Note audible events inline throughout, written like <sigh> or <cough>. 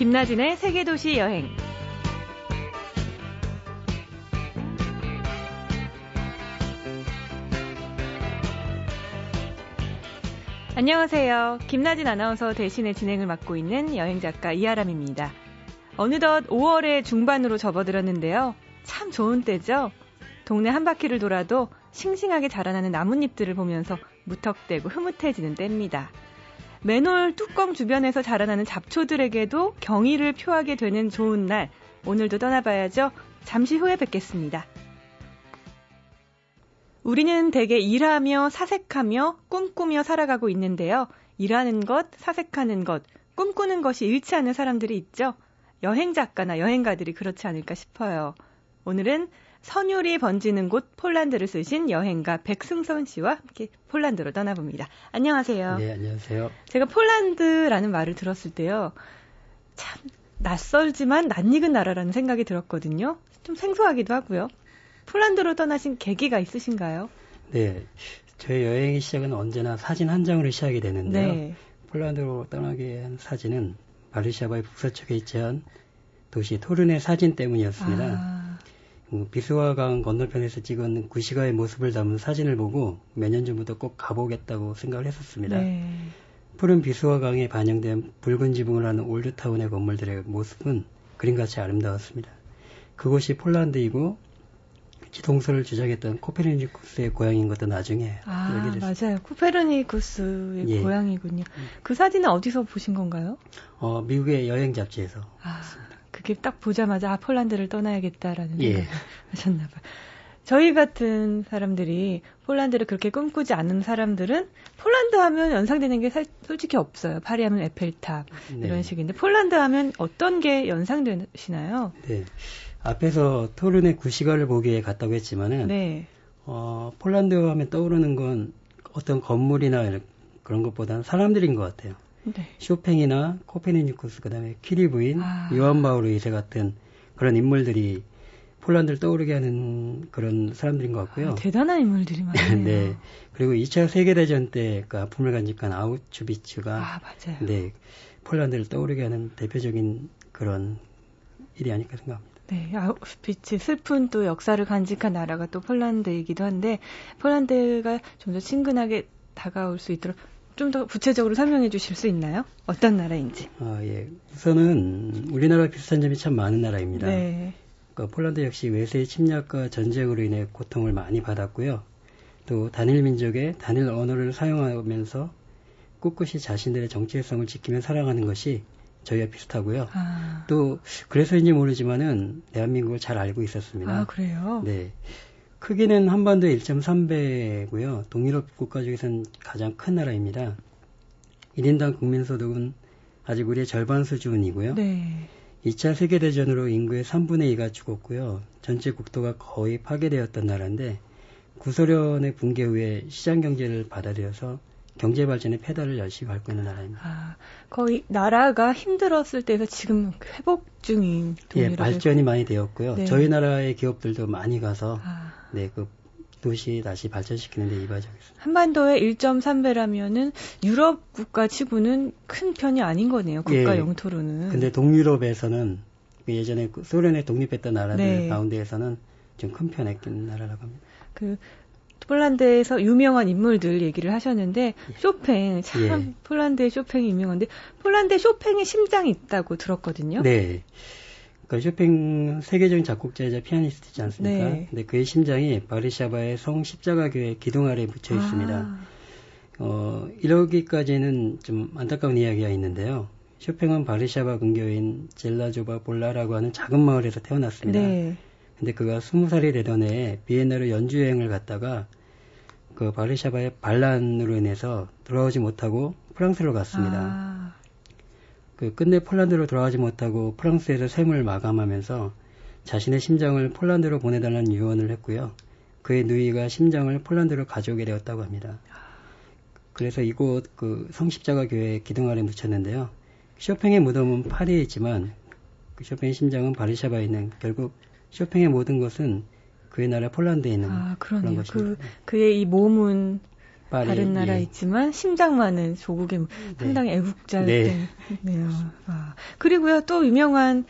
김나진의 세계도시 여행. 안녕하세요. 김나진 아나운서 대신에 진행을 맡고 있는 여행작가 이아람입니다. 어느덧 5월의 중반으로 접어들었는데요. 참 좋은 때죠? 동네 한 바퀴를 돌아도 싱싱하게 자라나는 나뭇잎들을 보면서 무턱대고 흐뭇해지는 때입니다. 맨홀 뚜껑 주변에서 자라나는 잡초들에게도 경의를 표하게 되는 좋은 날. 오늘도 떠나봐야죠. 잠시 후에 뵙겠습니다. 우리는 대개 일하며 사색하며 꿈꾸며 살아가고 있는데요. 일하는 것, 사색하는 것, 꿈꾸는 것이 일치하는 사람들이 있죠. 여행 작가나 여행가들이 그렇지 않을까 싶어요. 오늘은 선율이 번지는 곳 폴란드를 쓰신 여행가 백승선 씨와 함께 폴란드로 떠나봅니다. 안녕하세요. 네, 안녕하세요. 제가 폴란드라는 말을 들었을 때요. 참 낯설지만 낯익은 나라라는 생각이 들었거든요. 좀 생소하기도 하고요. 폴란드로 떠나신 계기가 있으신가요? 네. 저희 여행의 시작은 언제나 사진 한 장으로 시작이 되는데요. 네. 폴란드로 떠나게 한 사진은 바르샤바의 북서쪽에 있지않은 도시 토른의 사진 때문이었습니다. 아. 음, 비스와강 건너편에서 찍은 구시가의 모습을 담은 사진을 보고 몇 년 전부터 꼭 가보겠다고 생각을 했었습니다. 네. 푸른 비스와강에 반영된 붉은 지붕을 하는 올드타운의 건물들의 모습은 그림같이 아름다웠습니다. 그곳이 폴란드이고 지동설을 주장했던 코페르니쿠스의 고향인 것도 나중에 아, 알게 됐습니다. 맞아요. 코페르니쿠스의 예. 고향이군요. 그 사진은 어디서 보신 건가요? 어, 미국의 여행 잡지에서 아. 그게 딱 보자마자 아, 폴란드를 떠나야겠다라는 예. <laughs> 하셨나 봐요. 저희 같은 사람들이 폴란드를 그렇게 꿈꾸지 않는 사람들은 폴란드 하면 연상되는 게 살, 솔직히 없어요. 파리 하면 에펠탑 네. 이런 식인데 폴란드 하면 어떤 게 연상되시나요? 네. 앞에서 토룬의 구시가를 보기에 갔다고 했지만은 네. 어, 폴란드 하면 떠오르는 건 어떤 건물이나 그런 것보다는 사람들인 것 같아요. 네. 쇼팽이나 코페르니쿠스 그다음에 퀴리 부인, 아. 요한 바오로 2세 같은 그런 인물들이 폴란드를 떠오르게 하는 그런 사람들인 것 같고요. 아, 대단한 인물들이 많네요. <laughs> 네. 그리고 2차 세계대전 때 그 아픔을 간직한 아우츠비츠가 아, 맞아요. 네. 폴란드를 떠오르게 하는 대표적인 그런 일이 아닐까 생각합니다. 네, 아우슈비츠 슬픈 또 역사를 간직한 나라가 또 폴란드이기도 한데 폴란드가 좀 더 친근하게 다가올 수 있도록 좀 더 구체적으로 설명해 주실 수 있나요? 어떤 나라인지. 아, 예. 우선은 우리나라 비슷한 점이 참 많은 나라입니다. 네. 그러니까 폴란드 역시 외세의 침략과 전쟁으로 인해 고통을 많이 받았고요. 또 단일 민족의 단일 언어를 사용하면서 꿋꿋이 자신들의 정체성을 지키며 살아가는 것이 저희와 비슷하고요. 아. 또 그래서인지 모르지만은 대한민국을 잘 알고 있었습니다. 아, 그래요? 네. 크기는 한반도 1.3배고요. 동유럽 국가 중에서는 가장 큰 나라입니다. 1인당 국민소득은 아직 우리의 절반 수준이고요. 네. 2차 세계대전으로 인구의 3분의 2가 죽었고요. 전체 국토가 거의 파괴되었던 나라인데 구소련의 붕괴 후에 시장 경제를 받아들여서 경제 발전의 페달을 열심히 밟고 있는 나라입니다. 아, 거의 나라가 힘들었을 때에서 지금 회복 중인 예, 발전이 많이 되었고요. 네. 저희 나라의 기업들도 많이 가서 아. 네, 그 도시 다시 발전시키는 데 이바적이습니다 한반도의 1.3배라면은 유럽 국가 치고는 큰 편이 아닌 거네요. 국가 예, 영토로는. 근데 동유럽에서는 그 예전에 그 소련에 독립했던 나라들 네. 가운데에서는 좀 큰 편의 나라라고 합니다. 그 폴란드에서 유명한 인물들 얘기를 하셨는데 예. 쇼팽 참 예. 폴란드의 쇼팽이 유명한데 폴란드에 쇼팽의 심장이 있다고 들었거든요. 네. 그 쇼팽 세계적인 작곡자이자 피아니스트지 않습니까? 네. 근데 그의 심장이 바르샤바의 성 십자가 교회 기둥 아래에 묻혀 있습니다. 아. 어, 이러기까지는 좀 안타까운 이야기가 있는데요. 쇼팽은 바르샤바 근교인 젤라조바 볼라라고 하는 작은 마을에서 태어났습니다. 네. 근데 그가 스무 살이 되던 해에 비엔나로 연주 여행을 갔다가 그 바르샤바의 반란으로 인해서 돌아오지 못하고 프랑스로 갔습니다. 아. 그 끝내 폴란드로 돌아가지 못하고 프랑스에서 생을 마감하면서 자신의 심장을 폴란드로 보내달라는 유언을 했고요. 그의 누이가 심장을 폴란드로 가져오게 되었다고 합니다. 그래서 이곳 그 성십자가 교회 기둥 아래 묻혔는데요. 쇼팽의 무덤은 파리에 있지만 그 쇼팽의 심장은 바르샤바에 있는 결국 쇼팽의 모든 것은 그의 나라 폴란드에 있는 아. 그런 것입니다. 그 그의 이 몸은 파리, 다른 나라 예. 있지만 심장만은 조국의 네. 상당히 애국자였네요. 네. 아, 그리고요 또 유명한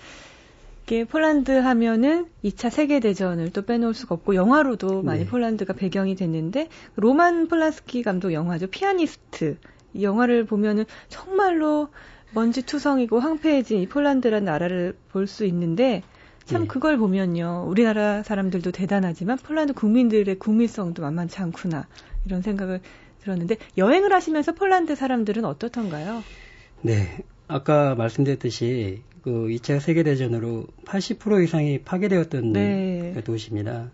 게 폴란드 하면은 2차 세계 대전을 또 빼놓을 수가 없고 영화로도 많이 네. 폴란드가 배경이 됐는데 로만 폴란스키 감독 영화죠 피아니스트 이 영화를 보면은 정말로 먼지 투성이고 황폐해진 이 폴란드란 나라를 볼 수 있는데 참 네. 그걸 보면요 우리나라 사람들도 대단하지만 폴란드 국민들의 국민성도 만만치 않구나 이런 생각을 들었는데 여행을 하시면서 폴란드 사람들은 어떻던가요? 네, 아까 말씀드렸듯이 그 2차 세계 대전으로 80% 이상이 파괴되었던 네. 그 도시입니다.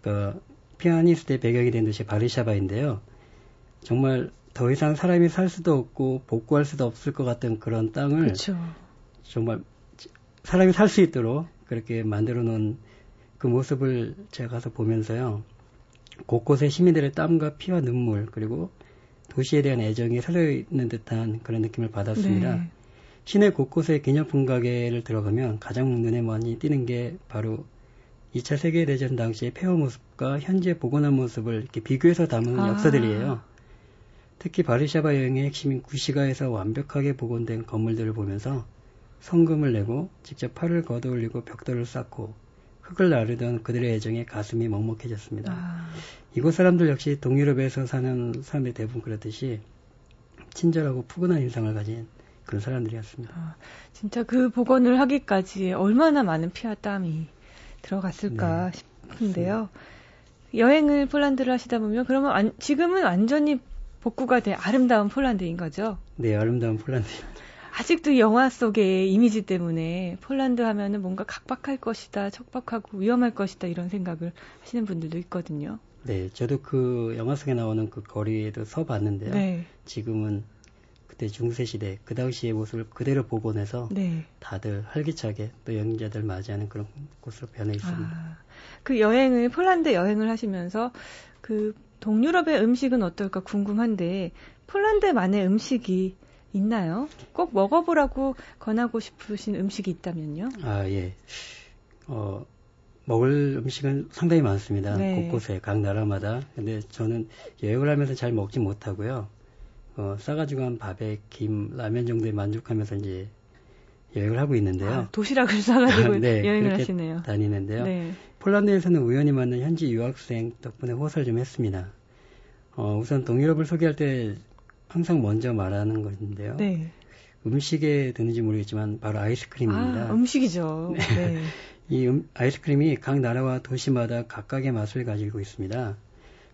그 피아니스트의 배경이 된 도시 바르샤바인데요. 정말 더 이상 사람이 살 수도 없고 복구할 수도 없을 것 같은 그런 땅을 그쵸. 정말 사람이 살 수 있도록 그렇게 만들어 놓은 그 모습을 제가 가서 보면서요. 곳곳에 시민들의 땀과 피와 눈물 그리고 도시에 대한 애정이 살아있는 듯한 그런 느낌을 받았습니다. 네. 시내 곳곳에 기념품 가게를 들어가면 가장 눈에 많이 띄는 게 바로 2차 세계대전 당시의 폐허 모습과 현재 복원한 모습을 이렇게 비교해서 담은 아. 역사들이에요. 특히 바르샤바 여행의 핵심인 구시가에서 완벽하게 복원된 건물들을 보면서 성금을 내고 직접 팔을 걷어올리고 벽돌을 쌓고 흙을 나르던 그들의 애정에 가슴이 먹먹해졌습니다. 아. 이곳 사람들 역시 동유럽에서 사는 사람들이 대부분 그렇듯이 친절하고 푸근한 인상을 가진 그런 사람들이었습니다. 아, 진짜 그 복원을 하기까지 얼마나 많은 피와 땀이 들어갔을까 네. 싶은데요. 여행을 폴란드를 하시다 보면 그러면 안, 지금은 완전히 복구가 된 아름다운 폴란드인 거죠? 네, 아름다운 폴란드. 아직도 영화 속의 이미지 때문에 폴란드 하면은 뭔가 각박할 것이다, 척박하고 위험할 것이다 이런 생각을 하시는 분들도 있거든요. 네, 저도 그 영화 속에 나오는 그 거리에도 서 봤는데요. 네. 지금은 그때 중세 시대 그 당시의 모습을 그대로 복원해서 네. 다들 활기차게 또 여행자들 맞이하는 그런 곳으로 변해 있습니다. 아, 그 여행을 폴란드 여행을 하시면서 그 동유럽의 음식은 어떨까 궁금한데 폴란드만의 음식이 있나요? 꼭 먹어보라고 권하고 싶으신 음식이 있다면요? 아 예. 어 먹을 음식은 상당히 많습니다. 네. 곳곳에 각 나라마다. 근데 저는 여행을 하면서 잘 먹지 못하고요. 어, 싸가지고 한 밥에 김, 라면 정도에 만족하면서 이제 여행을 하고 있는데요. 아, 도시락을 싸가지고 <laughs> 네, 여행을 하시네요. 다니는데요. 네. 폴란드에서는 우연히 만난 현지 유학생 덕분에 호사를 좀 했습니다. 어, 우선 동유럽을 소개할 때 항상 먼저 말하는 것인데요. 네. 음식에 드는지 모르겠지만 바로 아이스크림입니다. 아, 음식이죠. <laughs> 네. 네. 이 음, 아이스크림이 각 나라와 도시마다 각각의 맛을 가지고 있습니다.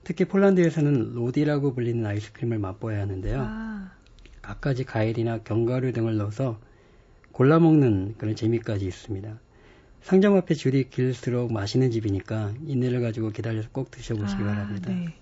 특히 폴란드에서는 로디라고 불리는 아이스크림을 맛보아야 하는데요. 아. 갖가지 과일이나 견과류 등을 넣어서 골라 먹는 그런 재미까지 있습니다. 상점 앞에 줄이 길수록 맛있는 집이니까 인내를 가지고 기다려서 꼭 드셔보시기 아, 바랍니다. 네.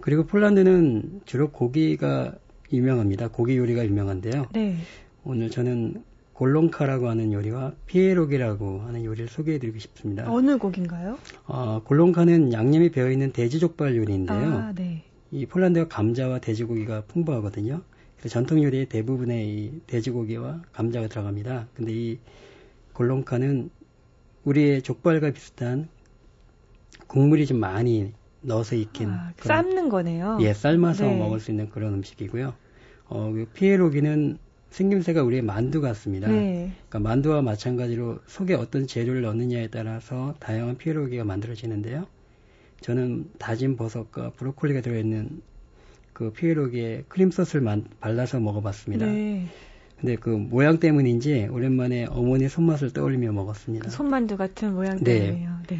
그리고 폴란드는 주로 고기가 유명합니다. 고기 요리가 유명한데요. 네. 오늘 저는 골롱카라고 하는 요리와 피에로기라고 하는 요리를 소개해드리고 싶습니다. 어느 곡인가요? 어, 골롱카는 양념이 배어있는 돼지족발 요리인데요. 아, 네. 이 폴란드가 감자와 돼지고기가 풍부하거든요. 그래서 전통 요리의 대부분의 이 돼지고기와 감자가 들어갑니다. 근데 이 골롱카는 우리의 족발과 비슷한 국물이 좀 많이 넣어서 익힌 아, 삶는 거네요. 예, 삶아서 네. 먹을 수 있는 그런 음식이고요. 어, 그 피에로기는 생김새가 우리의 만두 같습니다. 네. 그러니까 만두와 마찬가지로 속에 어떤 재료를 넣느냐에 따라서 다양한 피에로기가 만들어지는데요. 저는 다진 버섯과 브로콜리가 들어있는 그 피에로기에 크림 소스를 만, 발라서 먹어봤습니다. 네. 근데 그 모양 때문인지 오랜만에 어머니 손맛을 떠올리며 먹었습니다. 그 손만두 같은 모양 네. 때문에요. 네.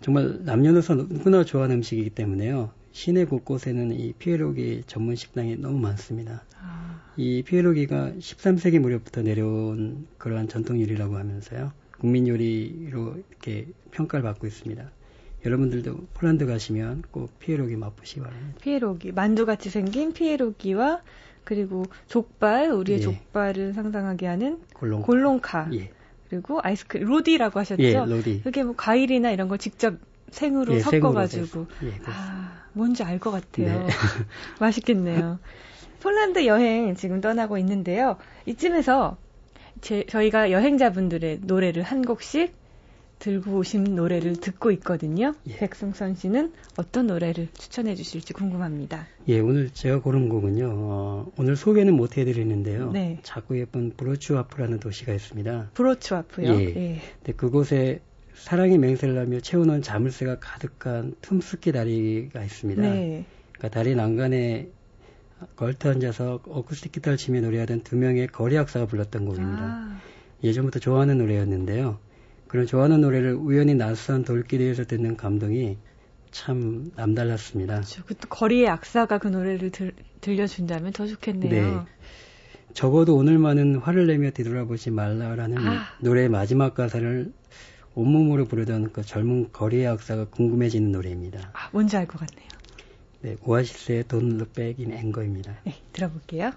정말 남녀노소 누구나 좋아하는 음식이기 때문에요. 시내 곳곳에는 이 피에로기 전문 식당이 너무 많습니다. 아. 이 피에로기가 13세기 무렵부터 내려온 그러한 전통 요리라고 하면서요. 국민 요리로 이렇게 평가를 받고 있습니다. 여러분들도 폴란드 가시면 꼭 피에로기 맛보시기 바랍니다. 피에로기, 만두같이 생긴 피에로기와 그리고 족발, 우리의 예. 족발을 상상하게 하는 골롱카. 골롱카. 예. 그리고 아이스크림, 로디라고 하셨죠? 예, 로디. 그게 뭐 과일이나 이런 걸 직접 생으로 예, 섞어가지고. 예, 아, 뭔지 알 것 같아요. 네. <laughs> 맛있겠네요. 폴란드 여행 지금 떠나고 있는데요. 이쯤에서 제, 저희가 여행자분들의 노래를 한 곡씩 들고 오신 노래를 듣고 있거든요. 예. 백승선 씨는 어떤 노래를 추천해 주실지 궁금합니다. 예, 오늘 제가 고른 곡은요. 어, 오늘 소개는 못 해드리는데요. 네. 작고 예쁜 브로츠와프라는 도시가 있습니다. 브로츠와프요? 예. 예. 근 그곳에 사랑의 맹세를 하며 채우는 자물쇠가 가득한 틈스키 다리가 있습니다. 네. 그러니까 다리 난간에 걸터 앉아서 어쿠스틱 기타를 치며 노래하던 두 명의 거리 학사가 불렀던 곡입니다. 아. 예전부터 좋아하는 노래였는데요. 그런 좋아하는 노래를 우연히 낯선 돌길에서 듣는 감동이 참 남달랐습니다. 그렇죠. 그 거리의 악사가 그 노래를 들, 들려준다면 더 좋겠네요. 네. 적어도 오늘만은 화를 내며 뒤돌아보지 말라라는 아. 노래의 마지막 가사를 온몸으로 부르던 그 젊은 거리의 악사가 궁금해지는 노래입니다. 아, 뭔지 알 것 같네요. 네, 오아시스의 Don't Look Back in Anger입니다. 네, 들어볼게요.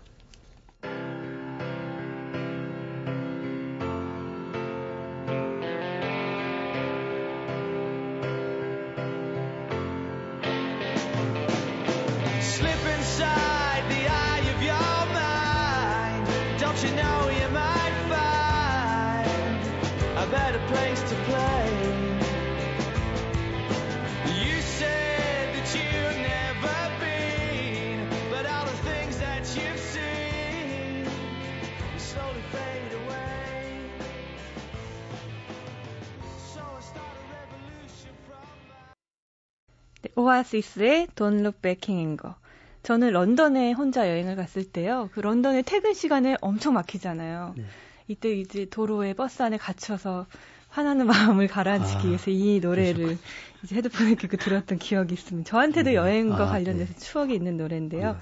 오아시스의 Don't Look Back in Anger. 저는 런던에 혼자 여행을 갔을 때요. 그 런던의 퇴근 시간에 엄청 막히잖아요. 네. 이때 이제 도로에 버스 안에 갇혀서 화나는 <laughs> 마음을 가라앉히기 아, 위해서 이 노래를 그러셨구나. 이제 헤드폰에 끼고 들었던 기억이 있습니다. 저한테도 네. 여행과 아, 관련돼서 네. 추억이 있는 노래인데요.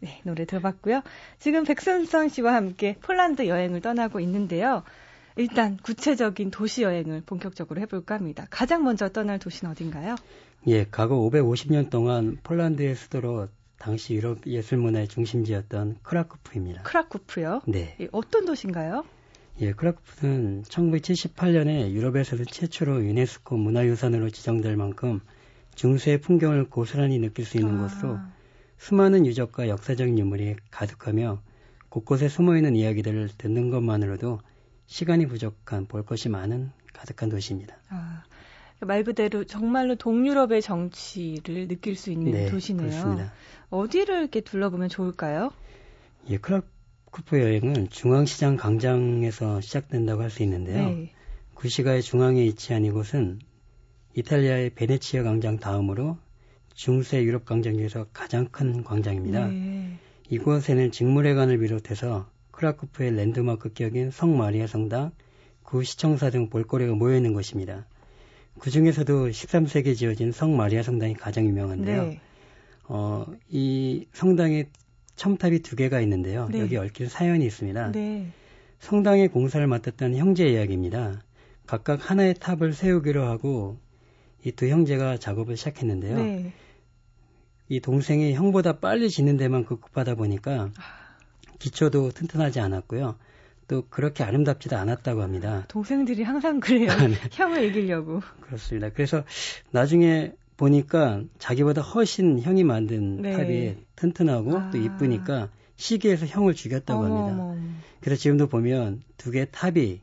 네, 노래 들어봤고요. 지금 백선성 씨와 함께 폴란드 여행을 떠나고 있는데요. 일단 구체적인 도시 여행을 본격적으로 해볼까 합니다. 가장 먼저 떠날 도시는 어딘가요? 예, 과거 550년 동안 폴란드의 수도로 당시 유럽 예술 문화의 중심지였던 크라쿠프입니다. 크라쿠프요? 네. 예, 어떤 도시인가요? 예, 크라쿠프는 1978년에 유럽에서도 최초로 유네스코 문화유산으로 지정될 만큼 중세의 풍경을 고스란히 느낄 수 있는 아. 곳으로 수많은 유적과 역사적인 유물이 가득하며 곳곳에 숨어있는 이야기들을 듣는 것만으로도 시간이 부족한 볼 것이 많은 가득한 도시입니다. 아, 말 그대로 정말로 동유럽의 정취를 느낄 수 있는 네, 도시네요. 그렇습니다. 어디를 이렇게 둘러보면 좋을까요? 예, 크라쿠프 여행은 중앙시장 광장에서 시작된다고 할 수 있는데요. 네. 구시가의 중앙에 위치한 이곳은 이탈리아의 베네치아 광장 다음으로 중세 유럽 광장 중에서 가장 큰 광장입니다. 네. 이곳에는 직물회관을 비롯해서 크라쿠프의 랜드마크 격인 성 마리아 성당, 구 시청사 등 볼거리가 모여 있는 곳입니다. 그 중에서도 13세기에 지어진 성 마리아 성당이 가장 유명한데요. 네. 어, 이 성당에 첨탑이 두 개가 있는데요. 네. 여기 얽힌 사연이 있습니다. 네. 성당의 공사를 맡았던 형제 이야기입니다. 각각 하나의 탑을 세우기로 하고 이 두 형제가 작업을 시작했는데요. 네. 이 동생이 형보다 빨리 짓는 데만 급급하다 보니까 아. 기초도 튼튼하지 않았고요. 또 그렇게 아름답지도 않았다고 합니다. 동생들이 항상 그래요. <laughs> 네. 형을 이기려고. 그렇습니다. 그래서 나중에 보니까 자기보다 훨씬 형이 만든 네. 탑이 튼튼하고 아. 또 이쁘니까 시기에서 형을 죽였다고 합니다. 어머. 그래서 지금도 보면 두 개의 탑이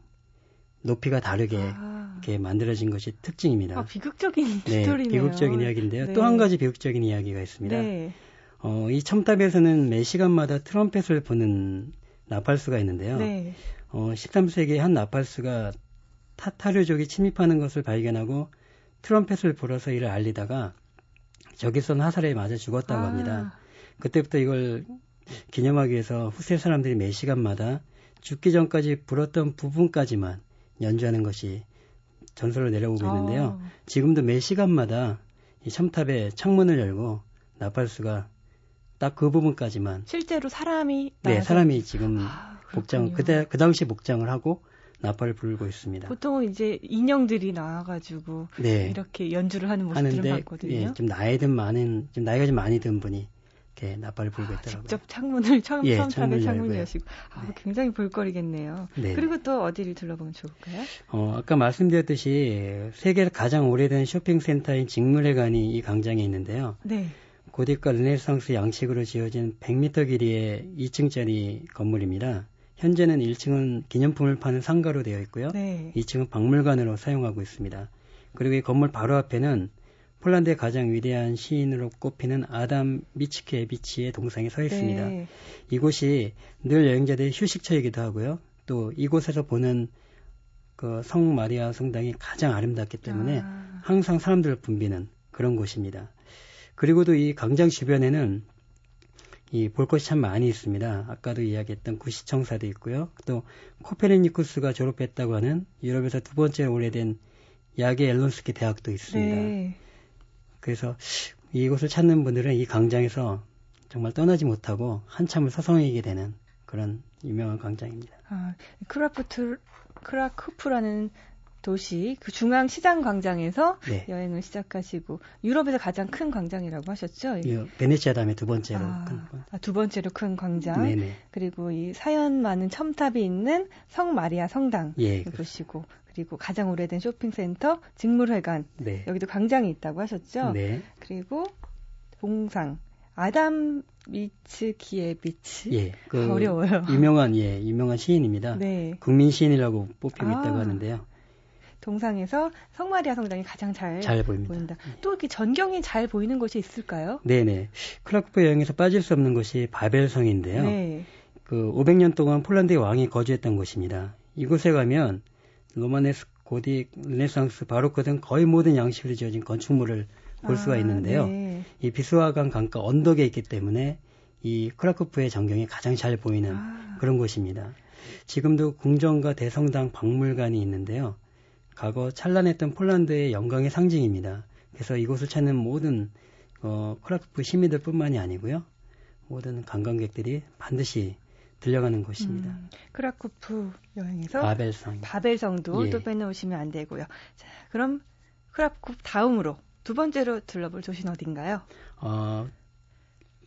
높이가 다르게 아. 이렇게 만들어진 것이 특징입니다. 아, 비극적인 네, 스토리네요. 비극적인 이야기인데요. 네. 또한 가지 비극적인 이야기가 있습니다. 네. 어, 이 첨탑에서는 매 시간마다 트럼펫을 부는 나팔수가 있는데요. 네. 어, 13세기에 한 나팔수가 타타르족이 침입하는 것을 발견하고 트럼펫을 불어서 이를 알리다가 적에선 화살에 맞아 죽었다고 아. 합니다. 그때부터 이걸 기념하기 위해서 후세 사람들이 매 시간마다 죽기 전까지 불었던 부분까지만 연주하는 것이 전설로 내려오고 있는데요. 아. 지금도 매 시간마다 이 첨탑에 창문을 열고 나팔수가 딱 그 부분까지만 실제로 사람이 네 사람이 지금 아, 복장 그때 그 당시 복장을 하고 나팔을 불고 있습니다. 보통은 이제 인형들이 나와가지고 네. 이렇게 연주를 하는 모습들을 봤거든요. 예, 좀 나이 든 많은 좀 나이가 좀 많이 든 분이 이렇게 나팔을 불고 아, 있더라고요. 직접 창문을 처음 예, 처음 창문을 여시고 아, 네. 굉장히 볼거리겠네요. 네. 그리고 또 어디를 둘러보면 좋을까요? 어, 아까 말씀드렸듯이 세계 가장 오래된 쇼핑센터인 직물회관이 이 광장에 있는데요. 네. 고딕과 르네상스 양식으로 지어진 100m 길이의 2층짜리 건물입니다. 현재는 1층은 기념품을 파는 상가로 되어 있고요. 네. 2층은 박물관으로 사용하고 있습니다. 그리고 이 건물 바로 앞에는 폴란드의 가장 위대한 시인으로 꼽히는 아담 미츠케비치의 동상이 서 있습니다. 네. 이곳이 늘 여행자들의 휴식처이기도 하고요. 또 이곳에서 보는 그 성 마리아 성당이 가장 아름답기 때문에 아. 항상 사람들을 붐비는 그런 곳입니다. 그리고도 이 광장 주변에는 이 볼 것이 참 많이 있습니다. 아까도 이야기했던 구시청사도 있고요. 또 코페르니쿠스가 졸업했다고 하는 유럽에서 두 번째 오래된 야게 앨론스키 대학도 있습니다. 네. 그래서 이곳을 찾는 분들은 이 광장에서 정말 떠나지 못하고 한참을 서성이게 되는 그런 유명한 광장입니다. 아, 크라프트 크라크프라는 도시 그 중앙 시장 광장에서 네. 여행을 시작하시고 유럽에서 가장 큰 광장이라고 하셨죠? 예, 베네치아 다음에 두 번째로 아, 큰 아, 두 번째로 큰 광장. 네네. 그리고 이 사연 많은 첨탑이 있는 성 마리아 성당 예, 보시고 그리고 가장 오래된 쇼핑센터 직물회관 네. 여기도 광장이 있다고 하셨죠? 네. 그리고 동상 아담 미츠키에비츠. 예, 그 어려워요. 유명한 예, 유명한 시인입니다. 네. 국민 시인이라고 뽑히고 아, 있다고 하는데요. 동상에서 성마리아 성당이 가장 잘, 잘 보입니다. 보인다. 예. 또 이렇게 전경이 잘 보이는 곳이 있을까요? 네네. 크라크프 여행에서 빠질 수 없는 곳이 바벨성인데요. 네. 그 500년 동안 폴란드의 왕이 거주했던 곳입니다. 이곳에 가면 로마네스크, 고딕, 르네상스, 바로크 등 거의 모든 양식으로 지어진 건축물을 볼 수가 아, 있는데요. 네. 이 비스와강 강가 언덕에 있기 때문에 이 크라크프의 전경이 가장 잘 보이는 아. 그런 곳입니다. 지금도 궁정과 대성당 박물관이 있는데요. 과거 찬란했던 폴란드의 영광의 상징입니다. 그래서 이곳을 찾는 모든 어, 크라크프 시민들뿐만이 아니고요. 모든 관광객들이 반드시 들려가는 곳입니다. 음, 크라쿠프 여행에서 바벨성 바벨성도 예. 또 빼놓으시면 안 되고요. 자, 그럼 크라쿠프 다음으로 두 번째로 둘러볼 도시는 어딘가요? 어,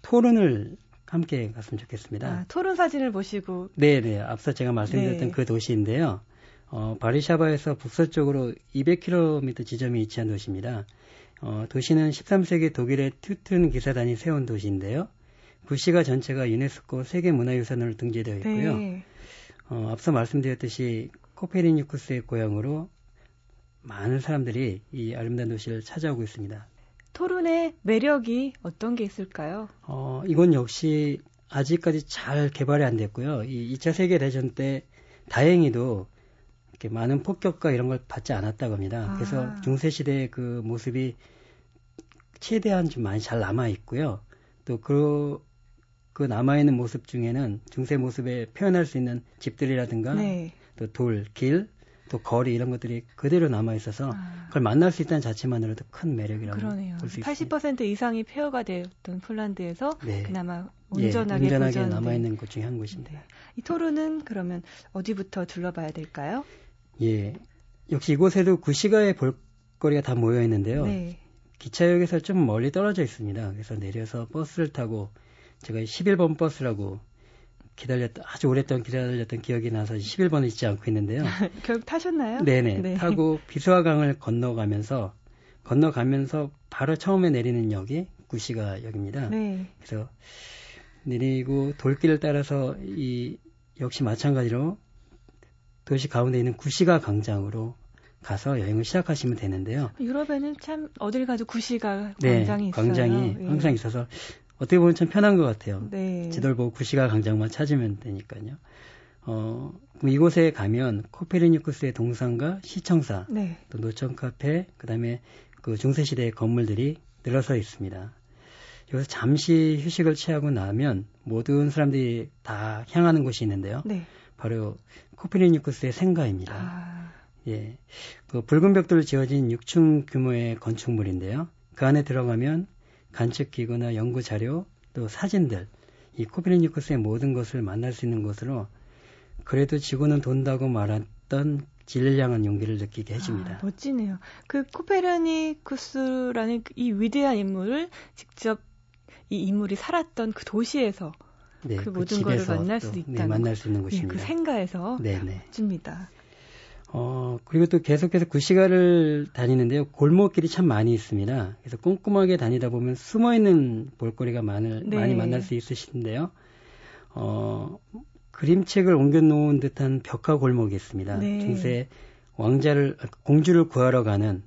토론을 함께 갔으면 좋겠습니다. 아, 토론 사진을 보시고. 네네. 앞서 제가 말씀드렸던 네. 그 도시인데요. 어, 바리샤바에서 북서쪽으로 200km 지점에 위치한 도시입니다. 어, 도시는 13세기 독일의 튜튼 기사단이 세운 도시인데요. 부시가 전체가 유네스코 세계문화유산으로 등재되어 있고요. 네. 어, 앞서 말씀드렸듯이 코페르니쿠스의 고향으로 많은 사람들이 이 아름다운 도시를 찾아오고 있습니다. 토론의 매력이 어떤 게 있을까요? 어, 이건 역시 아직까지 잘 개발이 안 됐고요. 이 2차 세계대전 때 다행히도 이렇게 많은 폭격과 이런 걸 받지 않았다고 합니다. 아. 그래서 중세 시대의 그 모습이 최대한 좀 많이 잘 남아 있고요. 또 그, 그 남아 있는 모습 중에는 중세 모습에 표현할 수 있는 집들이라든가 네. 또 돌, 길, 또 거리 이런 것들이 그대로 남아 있어서 아. 그걸 만날 수 있다는 자체만으로도 큰 매력이라고 볼 수 있습니다. 80% 이상이 폐허가 되었던 폴란드에서 네. 그나마 온전하게, 예, 온전하게 남아 있는 곳 중에 한 곳입니다. 네. 이 토론은 그러면 어디부터 둘러봐야 될까요? 예, 역시 이곳에도 구시가의 볼거리가 다 모여 있는데요. 네. 기차역에서 좀 멀리 떨어져 있습니다. 그래서 내려서 버스를 타고 제가 11번 버스라고 기다렸던 아주 오랫동안 기다렸던 기억이 나서 11번을 잊지 않고 있는데요. <laughs> 결국 타셨나요? 네네. 네. 타고 비수화강을 건너가면서 건너가면서 바로 처음에 내리는 역이 구시가 역입니다. 네. 그래서 내리고 돌길을 따라서 이 역시 마찬가지로 도시 가운데 있는 구시가 광장으로 가서 여행을 시작하시면 되는데요. 유럽에는 참 어딜 가도 구시가 네, 광장이 있어요. 광장이 예. 항상 있어서 어떻게 보면 참 편한 것 같아요. 네. 지도를 보고 구시가 광장만 찾으면 되니까요. 어, 이곳에 가면 코페르니쿠스의 동상과 시청사, 네. 또 노천 카페, 그다음에 그 중세 시대의 건물들이 늘어서 있습니다. 여기서 잠시 휴식을 취하고 나면 모든 사람들이 다 향하는 곳이 있는데요. 네. 바로 코페르니쿠스의 생가입니다. 아. 예. 그 붉은 벽돌로 지어진 6층 규모의 건축물인데요. 그 안에 들어가면 관측 기구나 연구 자료 또 사진들 이 코페르니쿠스의 모든 것을 만날 수 있는 곳으로 그래도 지구는 돈다고 말했던 진리를 향한 용기를 느끼게 해줍니다. 아, 멋지네요. 그 코페르니쿠스라는 이 위대한 인물을 직접 이 인물이 살았던 그 도시에서 네, 그, 그 모든 것을 만날 수 있다는 네, 만날 수 있는 곳입니다. 네, 그 생가에서 네네. 멋집니다. 어, 그리고 또 계속해서 그 시가를 다니는데요. 골목길이 참 많이 있습니다. 그래서 꼼꼼하게 다니다 보면 숨어 있는 볼거리가 많을, 네. 많이 만날 수 있으신데요. 어, 그림책을 옮겨 놓은 듯한 벽화 골목이 있습니다. 네. 중세 왕자를 공주를 구하러 가는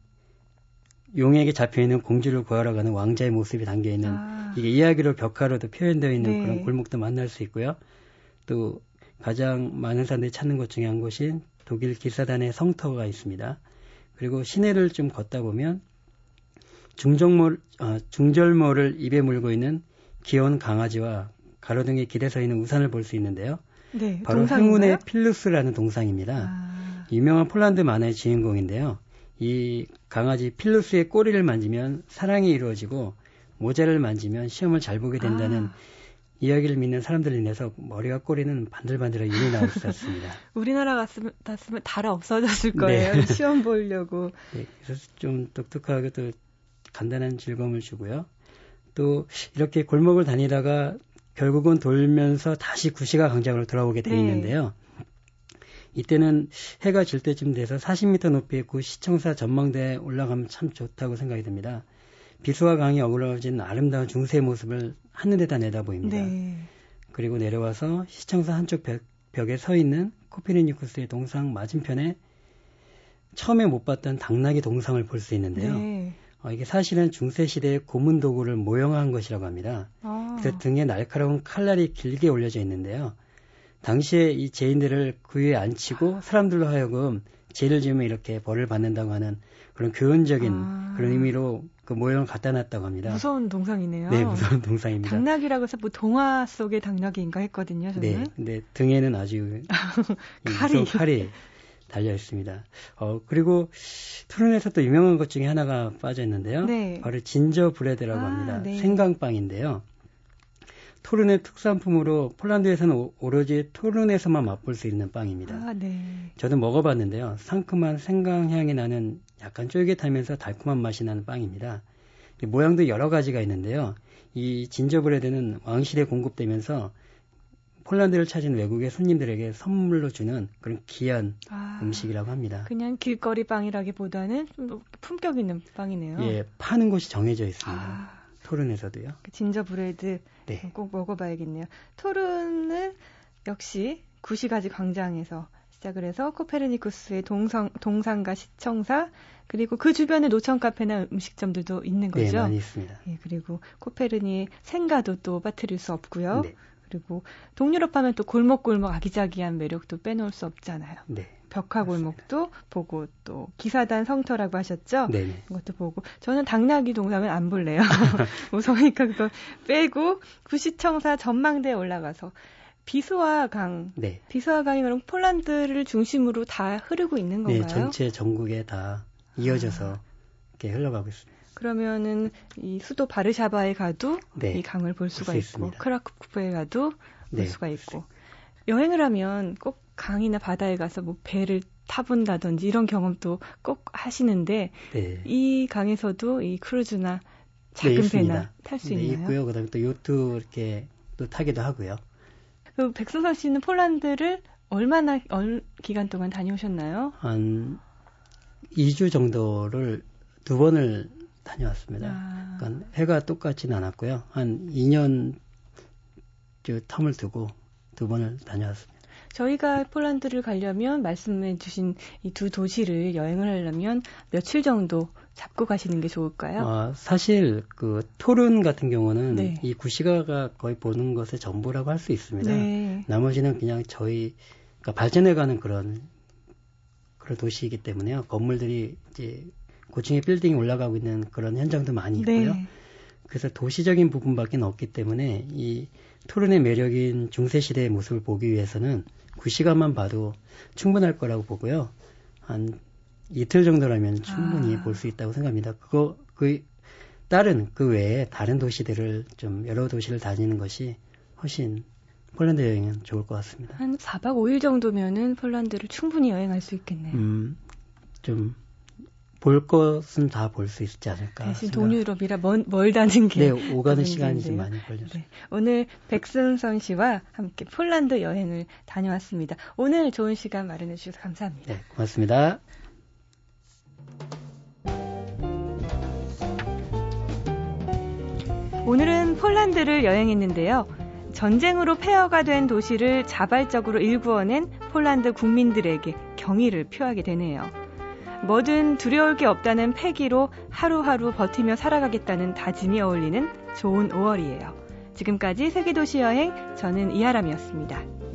용에게 잡혀 있는 공주를 구하러 가는 왕자의 모습이 담겨 있는 아. 이게 이야기로 벽화로도 표현되어 있는 네. 그런 골목도 만날 수 있고요. 또 가장 많은 사람들이 찾는 곳 중에 한 곳인 독일 기사단의 성터가 있습니다. 그리고 시내를 좀 걷다 보면 중정모, 어, 중절모를 입에 물고 있는 귀여운 강아지와 가로등에 길에 서 있는 우산을 볼 수 있는데요. 네, 바로 행운의 필루스라는 동상입니다. 아. 유명한 폴란드 만화의 주인공인데요. 이 강아지 필루스의 꼬리를 만지면 사랑이 이루어지고 모자를 만지면 시험을 잘 보게 된다는 아. 이야기를 믿는 사람들로 인해서 머리와 꼬리는 반들반들하게 윤이 나올 수 있습니다. <laughs> 우리나라 갔으면, 갔으면 달아 없어졌을 거예요. 네. 시험 보려고. <laughs> 네, 그래서 좀 독특하게 또 간단한 즐거움을 주고요. 또 이렇게 골목을 다니다가 결국은 돌면서 다시 구시가 광장으로 돌아오게 돼 네. 있는데요. 이때는 해가 질 때쯤 돼서 40m 높이의 구 시청사 전망대에 올라가면 참 좋다고 생각이 듭니다. 비수와 강이 어우러진 아름다운 중세의 모습을 하늘에다 내다 보입니다. 네. 그리고 내려와서 시청사 한쪽 벽, 벽에 서 있는 코페르니쿠스의 동상 맞은편에 처음에 못 봤던 당나귀 동상을 볼 수 있는데요. 네. 어, 이게 사실은 중세 시대의 고문 도구를 모형한 것이라고 합니다. 아. 그래서 등에 날카로운 칼날이 길게 올려져 있는데요. 당시에 이 죄인들을 그 위에 앉히고 사람들로 하여금 죄를 지으면 이렇게 벌을 받는다고 하는 그런 교훈적인 아. 그런 의미로 그 모형을 갖다 놨다고 합니다. 무서운 동상이네요. 네, 무서운 동상입니다. 당나귀라고 해서 뭐 동화 속의 당나귀인가 했거든요, 저는. 네, 근데 등에는 아주 <laughs> 칼이 칼이 달려 있습니다. 어, 그리고 토론에서 또 유명한 것 중에 하나가 빠져 있는데요. 네. 바로 진저 브레드라고 아, 합니다. 네. 생강빵인데요. 토른의 특산품으로 폴란드에서는 오로지 토른에서만 맛볼 수 있는 빵입니다. 아, 네. 저도 먹어봤는데요. 상큼한 생강 향이 나는 약간 쫄깃하면서 달콤한 맛이 나는 빵입니다. 모양도 여러 가지가 있는데요. 이 진저브레드는 왕실에 공급되면서 폴란드를 찾은 외국의 손님들에게 선물로 주는 그런 귀한 아, 음식이라고 합니다. 그냥 길거리 빵이라기보다는 좀 품격 있는 빵이네요. 예, 파는 곳이 정해져 있습니다. 아, 토른에서도요. 그 진저 브레드 네. 꼭 먹어봐야겠네요. 토른은 역시 구시가지 광장에서 시작을 해서 코페르니쿠스의 동성, 동상과 시청사 그리고 그 주변에 노천 카페나 음식점들도 있는 네, 거죠. 네, 많이 있습니다. 예, 그리고 코페르니 생가도 또 빠뜨릴 수 없고요. 네. 그리고 동유럽 하면 또 골목골목 아기자기한 매력도 빼놓을 수 없잖아요. 네. 벽화 골목도 보고 또 기사단 성터라고 하셨죠? 네. 그것도 보고 저는 당나귀 동상은 안 볼래요. <laughs> <laughs> 무서우니까 그거 빼고 구시청사 전망대에 올라가서 비수와 강, 네. 비수와 강이 그럼 폴란드를 중심으로 다 흐르고 있는 네, 건가요? 네, 전체 전국에 다 이어져서 아. 이렇게 흘러가고 있습니다. 그러면은 이 수도 바르샤바에 가도 네. 이 강을 볼 수가 볼 있고 크라쿠프에 가도 볼 네. 수가 있고 여행을 하면 꼭 강이나 바다에 가서 뭐 배를 타본다든지 이런 경험도 꼭 하시는데 네. 이 강에서도 이 크루즈나 작은 네, 배나 탈수 네, 있나요? 있고요. 그다음에 또 요트 이렇게 또 타기도 하고요. 그 백승선 씨는 폴란드를 얼마나 얼 기간 동안 다녀오셨나요? 한 2주 정도를 두 번을 다녀왔습니다. 아. 그러니까 해가 똑같지는 않았고요. 한 2년 그 텀을 두고 두 번을 다녀왔습니다. 저희가 폴란드를 가려면 말씀해 주신 이 두 도시를 여행을 하려면 며칠 정도 잡고 가시는 게 좋을까요? 아, 사실 그 토른 같은 경우는 네. 이 구시가가 거의 보는 것의 전부라고 할 수 있습니다. 네. 나머지는 그냥 저희 그러니까 발전해가는 그런 그런 도시이기 때문에요. 건물들이 이제 고층의 빌딩이 올라가고 있는 그런 현장도 많이 있고요. 네. 그래서 도시적인 부분밖에 없기 때문에 이 토론의 매력인 중세 시대의 모습을 보기 위해서는 그 시간만 봐도 충분할 거라고 보고요. 한 이틀 정도라면 충분히 아. 볼수 있다고 생각합니다. 그거, 그, 다른, 그 외에 다른 도시들을 좀 여러 도시를 다니는 것이 훨씬 폴란드 여행은 좋을 것 같습니다. 한 4박 5일 정도면은 폴란드를 충분히 여행할 수 있겠네요. 음, 좀 볼 것은 다 볼 수 있지 않을까. 대신 동유럽이라 멀, 멀다는 게. 네, 오가는 시간이 좀 많이 걸렸어요. 네. 오늘 백승선 씨와 함께 폴란드 여행을 다녀왔습니다. 오늘 좋은 시간 마련해 주셔서 감사합니다. 네, 고맙습니다. 오늘은 폴란드를 여행했는데요. 전쟁으로 폐허가 된 도시를 자발적으로 일구어낸 폴란드 국민들에게 경의를 표하게 되네요. 뭐든 두려울 게 없다는 패기로 하루하루 버티며 살아가겠다는 다짐이 어울리는 좋은 5월이에요. 지금까지 세계도시 여행 저는 이하람이었습니다.